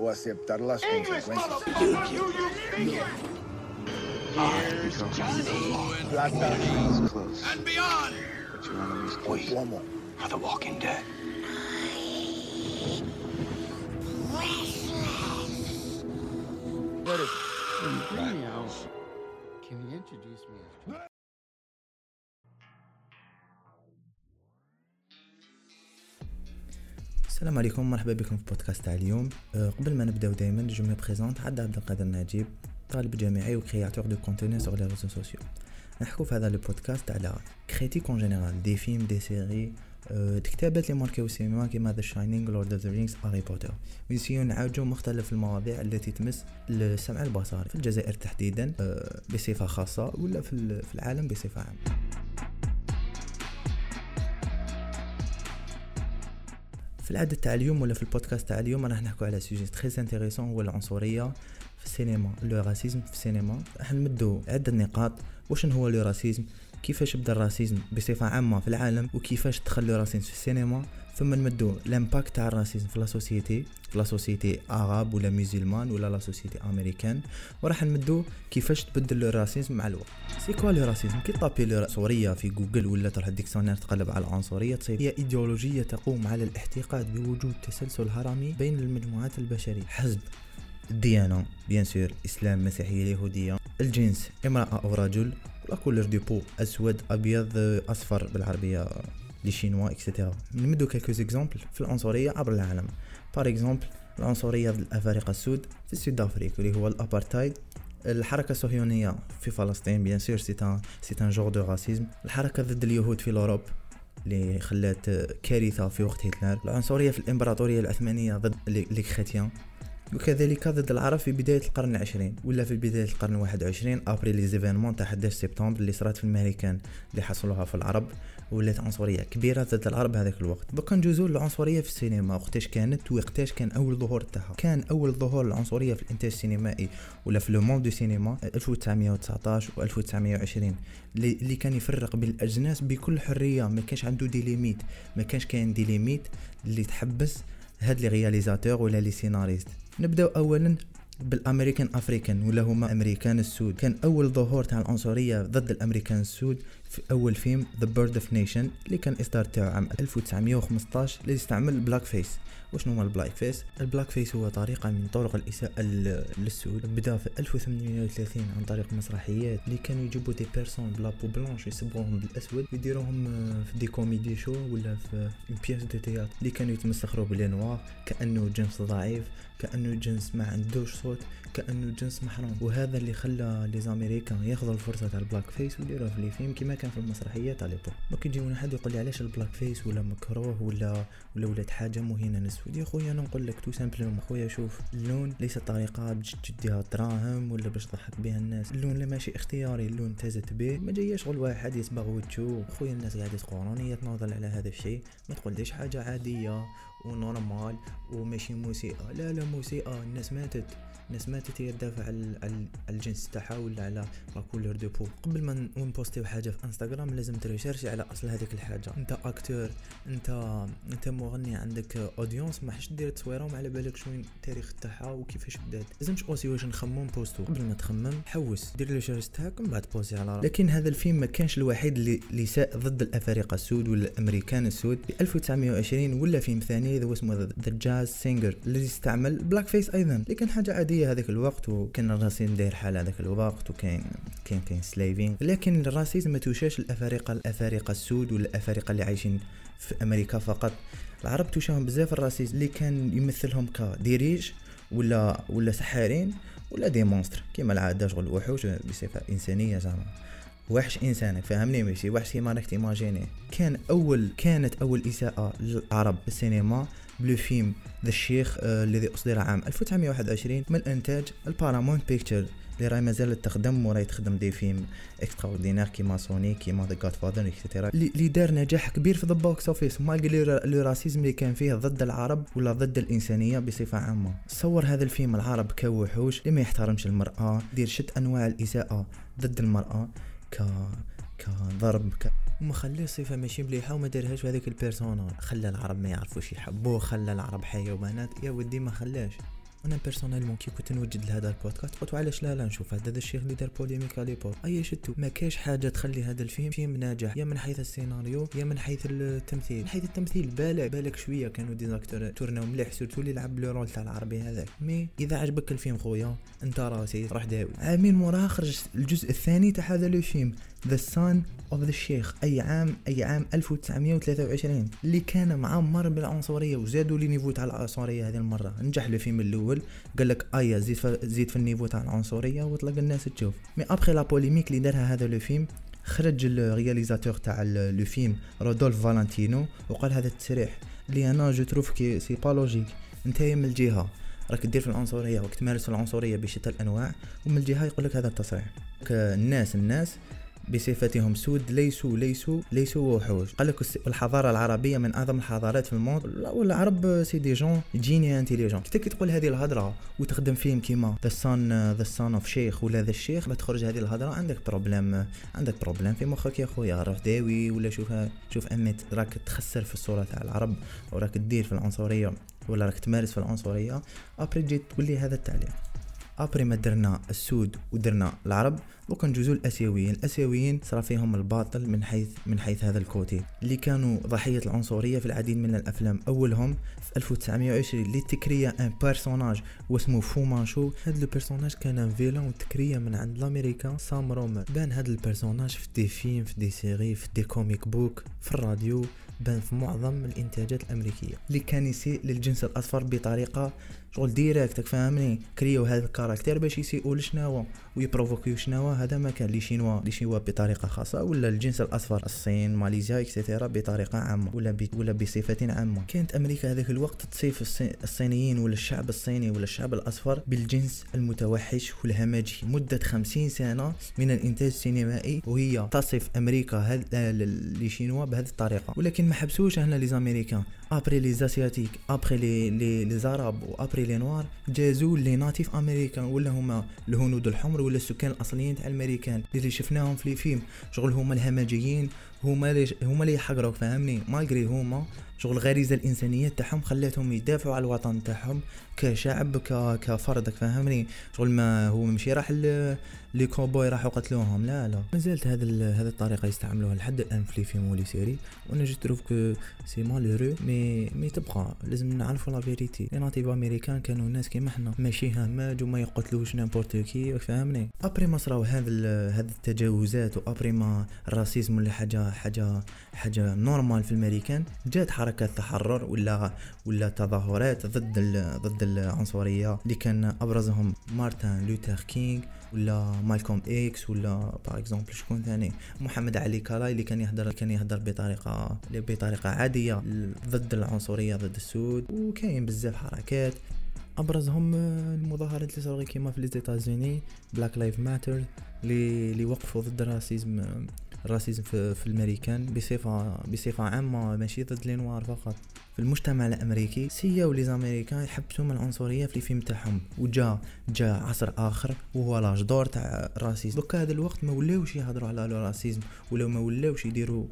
o aceptar las consecuencias. Plata and beyond. o plomo. are the walking dead. What is... Can you introduce me السلام عليكم مرحبا بكم في بودكاست تاع اليوم. أه، قبل ما نبداو دائما je me présente عبد عبد القادر نجيب طالب جامعي و créateur de contenu sur les réseaux sociaux نحكو في هذا البودكاست على critique en général des films des séries أه، كتابات اللي ماركيو السينما كيما The Shining Lord of the Rings Harry Potter ونسيو نعالجو مختلف المواضيع التي تمس السمع البصري في الجزائر تحديدا أه، بصفة خاصة ولا في العالم بصفة عامة. في العدد تاع اليوم ولا في البودكاست تاع اليوم راح نحكوا على sujet très intéressant هو العنصريه في السينما. le racisme في السينما. راح نمدوا عدة نقاط. واش هو le racisme كيفاش بدا ال racisme بصفة عامة في العالم؟ وكيفاش دخل le racisme في السينما؟ ثم نمدوا l'impact تاع ال racisme في la société في la société arabe ولا musulmane ولا la société américaine وراح نمدوا كيفاش تبدل le racisme مع الوقت. c'est quoi le racisme كي طابي لو عنصريه في جوجل ولا تروح ال dictionnaire تقلب على العنصرية تصير هي إيديولوجية تقوم على الاعتقاد بوجود تسلسل هرمي بين المجموعات البشرية. حسب الديانه bien sûr إسلام مسيحية يهودية. الجنس امرأة أو رجل la couleur de peau أسود أبيض أصفر بالعربية. les chinois et cetera نمدو quelques exemples في العنصريه عبر العالم par exemple العنصريه ضد الافارقه السود في ال sud افريقيا اللي هو الابارتايد الحركة الصهيونية في فلسطين bien sûr c'est un c'est un genre de racisme الحركة ضد اليهود في الأوروب اللي خلات كارثة في وقت هتلر العنصرية في الإمبراطورية العثمانية ضد les chrétiens وكذلك ضد العرب في بداية القرن العشرين ولا في بداية القرن الواحد وعشرين après les événements تاع 11 سبتمبر اللي صارت في الماريكان اللي حصلوها في العرب ولات عنصرية كبيرة ضد العرب هذاك الوقت. بقى نجوزو للعنصرية في السينما وقتاش كانت وقتاش كان أول ظهور تاعها. كان أول ظهور للعنصرية في الإنتاج السينمائي ولا في le monde de cinéma 1919 و 1920 اللي اللي كان يفرق بين الأجناس بكل حرية. ما كانش عنده des limites ما كانش كاين des limites اللي تحبس هاد les réalisateurs ولا les scénaristes. نبداو اولا بال américains africains ولا هما أمريكان السود. كان أول ظهور تاع العنصرية ضد الأمريكان السود في أول فيلم The Birth of Nation اللي كان إصدار تاعو عام 1915 اللي استعمل blackface وشنو هو ال blackface ال blackface هو طريقة من طرق الإساءة للسود. بدا في 1830 عن طريق مسرحيات اللي كانوا يجيبوا des personnes à la peau blanche يصبغوهم بالأسود ويديروهم آه، في des comedy show ولا في pièces de théâtre اللي كانوا يتمسخروا ب les noirs كأنه جنس ضعيف كأنه جنس ما عندوش صوت كأنه جنس محروم وهذا اللي خلى les américains ياخذوا الفرصة تاع ال blackface ويديروها في les films كيما كان في المسرحيات على l'époque ما كيجيونا حد يقول لي علاش ال blackface ولا مكروه ولا ولا ولات حاجة مهينة للسود يا خويا أنا نقول لك tout simplement. خويا شوف اللون ليس طريقة باش تجديها دراهم ولا باش تضحك بها الناس. اللون لا ماشي اختياري اللون تزاد به. ما جايش شغل واحد يصبغ وجهو خويا الناس قاعدة تقولون هي تناضل على هذا الشيء. ما تقوليش حاجة عادية. و normal وماشي موسيقى. لا لا موسيقى. الناس ماتت. الناس ماتت هي تدافع على الجنس تاعها ولا على la couleur de peau قبل ما نبوستيو حاجة في انستغرام لازم تريشيرشي على أصل هذيك الحاجة. أنت acteur أنت أنت مغني عندك audience ما حش دير تصويره على بالك شنو التاريخ تاعها وكيفاش بدات. لازمش aussi واش نخمم بوستو. قبل ما تخمم حوس. دير les recherches تاعك ومن بعد بوستي على راسك. لكن هذا الفيلم ما كانش الوحيد اللي ساء ضد الأفارقة السود ولا الامريكان السود. في 1920 ولا فيلم ثاني ذا اسمه The Jazz Singer الذي استعمل blackface أيضا لكن حاجة عادية هذاك الوقت وكان ال racisme داير حال هذاك الوقت وكاين كاين كاين سليفين لكن ال racisme ما توشاش الافارقه الأفارقة السود ولا الافارقه اللي عايشين في أمريكا فقط. العرب توشاهم بزاف ال racisme اللي كان يمثلهم ك des riches ولا ولا سحارين ولا des monstres كيما العادة شغل وحوش بصفة إنسانية زعما. وحش إنسانك فاهمني ماشي وحش كيما راك تيماجيني كان اول كانت أول إساءة للعرب في السينما ب le film The Sheik آه الذي أصدر عام 1921 من إنتاج ال Paramount Pictures اللي راهي مازالت تخدم وراهي تخدم des films extraordinaires كيما سوني كيما The Godfather et cetera اللي دار نجاح كبير في the box office malgré le racisme اللي كان فيه ضد العرب ولا ضد الإنسانية بصفة عامة. صور هذا الفيلم العرب كوحوش اللي ما يحترمش المرأة دير شتى أنواع الإساءة ضد المرأة. ك كضرب ك... وما خليه صفة ماشي مليحه وما دارهاش هذيك ال persona خلى العرب ما يعرفوش يحبوه خلى العرب حيوانات. يا ودي ما خلاش. أنا personnellement كي كنت نوجد لهذا البودكاست. قلت علاش لا لا نشوف. هذا الشيخ اللي دار polémique à l'époque et surtout ما كاش حاجة تخلي هذا الفيلم فيلم ناجح. يا من حيث السيناريو يا من حيث التمثيل. من حيث التمثيل بالك بالك شوية كانوا des acteurs تورناو مليح surtout اللي لعب le rôle تاع العربي هذاك. mais إذا عجبك الفيلم خويا أنت راسي روح داوي. عامين موراه خرج الجزء الثاني تاع هذا le film The Son of the Sheik أي عام أي عام 1923 اللي كان معمر بالعنصرية وزادوا les niveaux تاع العنصرية هذه المرة. نجح le film الأول. قال لك ايا زيد في زيد في ال niveau تاع العنصرية وطلق الناس تشوف. mais après la polémique اللي دارها هذا le film خرج ال réalisateur تاع le film رودولف فالنتينو وقال هذا التصريح اللي أنا je trouve que c'est pas logique انت من الجهة. راك دير في العنصرية وراك تمارس العنصرية بشتى الأنواع ومن الجهة يقول لك هذا التصريح. الناس الناس بصفتهم سود ليسوا ليسوا ليسوا وحوش. قال لك الحضاره العربية من أعظم الحضارات في ال monde والعرب c'est des gens génies intelligents كي تقول هذه الهضرة وتخدم فيهم كيما The Son The Son of Sheik ولا The Sheik ما تخرج هذه الهضرة. عندك problème عندك problème في مخك يا خويا روح داوي ولا شوف شوف امت راك تخسر في الصورة تاع العرب وراك تدير في العنصرية ولا راك تمارس في العنصرية. après تجي تقول لي هذا التعليق après ما درنا السود ودرنا العرب دوكا نجوزو الأسيويين. الأسيويين صرا فيهم الباطل من حيث من حيث هذا ال côté. اللي كانوا ضحية العنصرية في العديد من الأفلام. أولهم في 1920 اللي تكريا un personnage فو مانشو هذا ال personnage كان un وتكريا من عند الأمريكان. ساكس رومر بان هذا ال personnage في des films في des séries في des comic books في الراديو. بان في معظم الإنتاجات الأمريكية. اللي كان يسيء للجنس الأصفر بطريقة شغل directe فاهمني؟ كريو هذا ال caractère باش يسيئوا لشناوا ويبروفوكيو شناوا هذا ما كان les Chinois les Chinois بطريقة خاصة ولا الجنس الأصفر الصين ماليزيا et cetera بطريقة عامة ولا بي ولا بصفة عامة. كانت أمريكا هذاك الوقت تصيف الصينيين ولا الشعب الصيني ولا الشعب الأصفر بالجنس المتوحش والهمجي. مدة 50 سنة من الإنتاج السينمائي وهي تصف أمريكا هذا les Chinois بهذه الطريقة. ولكن ما حبسوش هنا les Américains après les Asiatiques après les les les Arabes و après les Noirs جازو les Native American ولا هما الهنود الحمر ولا السكان الاصليين تاع الامريكان اللي شفناهم في الفيلم شغل هما الهمجيين هما اللي هما اللي يحقروك فاهمني malgré هما شغل الغريزه الانسانيه تاعهم خلاتهم يدافعوا على الوطن تاعهم كشعب كفردك فاهمني شغل ما هو ماشي راح les cowboys راحوا قتلوهم لا لا مازالت هذا هذه الطريقة يستعملوها لحد الان في les films و les séries وأنا je trouve que c'est malheureux mais mais تبقى لازم نعرفوا la vérité. les Native American كانوا ناس كيما حنا. ماشي هماج وما يقتلوش n'importe qui فاهمني après ما صراو هذا هذه التجاوزات و après ما ال racisme ولا حاجة حاجة حاجة normale في الأمريكان. جات حركات تحرر ولا ولا تظاهرات ضد ضد العنصرية اللي كان أبرزهم مارتن لوثر كينغ. ولا مالكوم إكس ولا par exemple شكون ثاني؟ محمد علي كالاي اللي كان يهدر كان يهدر بطريقة بطريقة عادية. ضد العنصرية ضد السود. وكاين بزاف حركات. أبرزهم المظاهرات اللي صاروا كيما في les États-Unis Black Lives Matter اللي وقفوا ضد ال racisme. ال racisme في, في الامريكان بصفة بصفة عامة ماشي ضد لي فقط. في المجتمع الأمريكي سياو les Américains يحبسوا من العنصرية في الفيلم تاعهم. وجا جا عصر آخر وهو l'âge d'or تاع ال racisme. دوكا هذا الوقت ما ولاوش يهضروا على ال racisme ولا ما ولاوش يديروا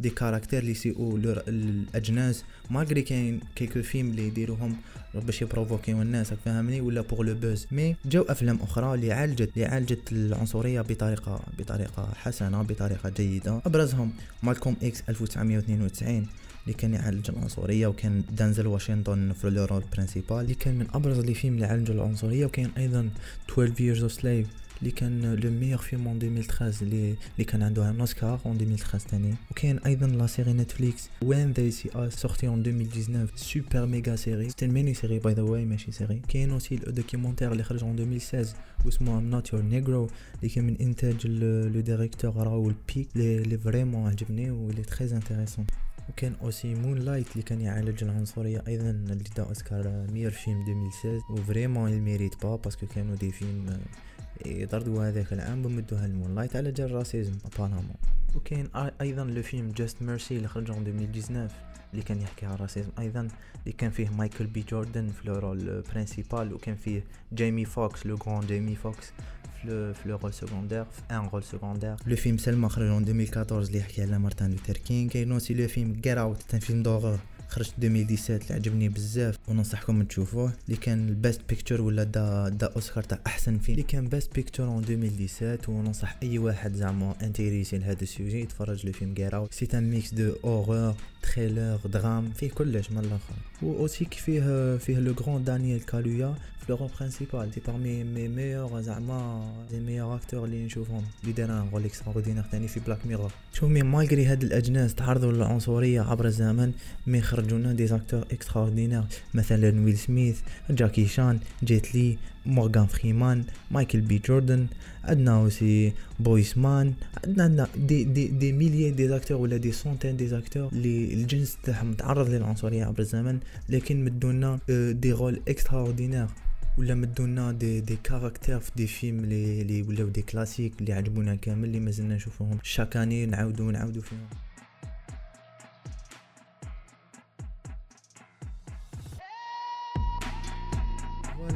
des caractères اللي يسيئوا الاجناس malgré كاين quelques films اللي يديروهم باش يبروفوكيو الناس فاهمني ولا pour le buzz mais جاو افلام أخرى اللي عالجت اللي عالجت العنصريه بطريقه بطريقه حسنه بطريقه جيده ابرزهم مالكوم إكس 1992 اللي كان يعالج العنصريه وكان دانزل واشنطن في le rôle principal اللي كان من ابرز les films اللي عالجوا العنصريه وكان أيضا 12 years of slave اللي كان le meilleur film en 2013 اللي اللي كان عنده un Oscar en 2013 ثاني وكاين أيضا la série نتفليكس When They See Us sortie en 2019 super méga série c'était mini-série by the way ماشي série كاين aussi ال documentaire اللي خرج en 2016 واسمه I'm Not Your Negro اللي كان من انتاج le directeur راول بيك اللي vraiment عجبني واللي très intéressant وكان aussi Moonlight اللي كان يعالج العنصريه أيضا اللي دا Oscar meilleur film 2016 و vraiment il mérite pas parce que كانوا des films يطردوا هذاك العام بمدوها ال Moonlight على جال ال racisme apparemment وكاين أيضا le film Just Mercy اللي خرج 2019 اللي كان يحكي على ال racisme. أيضا اللي كان فيه مايكل بي جوردن في le rôle principal وكان فيه جيمي فوكس le grand جيمي فوكس في le rôle secondaire في un rôle secondaire le film Selma خرج 2014 اللي يحكي على مارتن لوثر كينغ. كاين aussi le film Get Out film d'horreur خرج 2017 اللي عجبني بزاف وننصحكم تشوفوه. اللي كان ال Best Picture ولا دا دا أوسكار تاع أحسن فيلم. اللي كان Best Picture en 2017 وننصح أي واحد زعما intéressé لهذا ال sujet يتفرج le film Get Out c'est un mix de horreur thriller drame فيه كلش من الآخر. و aussi فيه فيه le grand دانييل كالويا في le principal c'est parmi mes meilleurs زعما les meilleurs acteurs اللي نشوفهم. اللي دار rôle extraordinaire ثاني في Black Mirror شوف mais malgré هاد الأجناس تعرضوا للعنصرية عبر الزمن mais خرجونا des acteurs extraordinaires مثلا ويل سميث جاكي شان جيت لي مورغان فريمان مايكل بي جوردن عندنا aussi بوسمان عندنا عندنا des des des milliers des acteurs ولا des centaines des acteurs اللي الجنس تاعهم تعرض للعنصرية عبر الزمن لكن مدونا des rôles extraordinaires ولا مدونا des des caractères في des films les les ولاو des classiques اللي عجبونا كامل اللي مازلنا نشوفوهم. chaque année نعاودو نعاودو فيهم.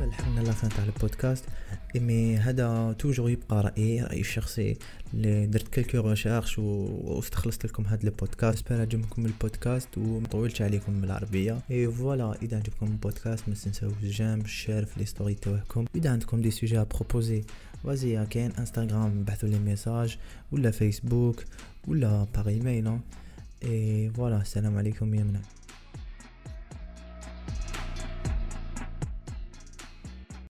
voilà لحقنا la fin تاع البودكاست. mais هذا toujours يبقى رأيي رأيي الشخصي اللي درت quelques recherches واستخلصت لكم هذا البودكاست. j'espère عجبكم البودكاست ومطولش عليكم بالعربية. et voilà إذا عجبكم البودكاست ما تنساوش j'aime share في les stories تاعكم. إذا عندكم des sujets proposez vas-y كاين إنستغرام بعثوا لي message ولا فيسبوك ولا par e-mail et voilà السلام عليكم يا منى.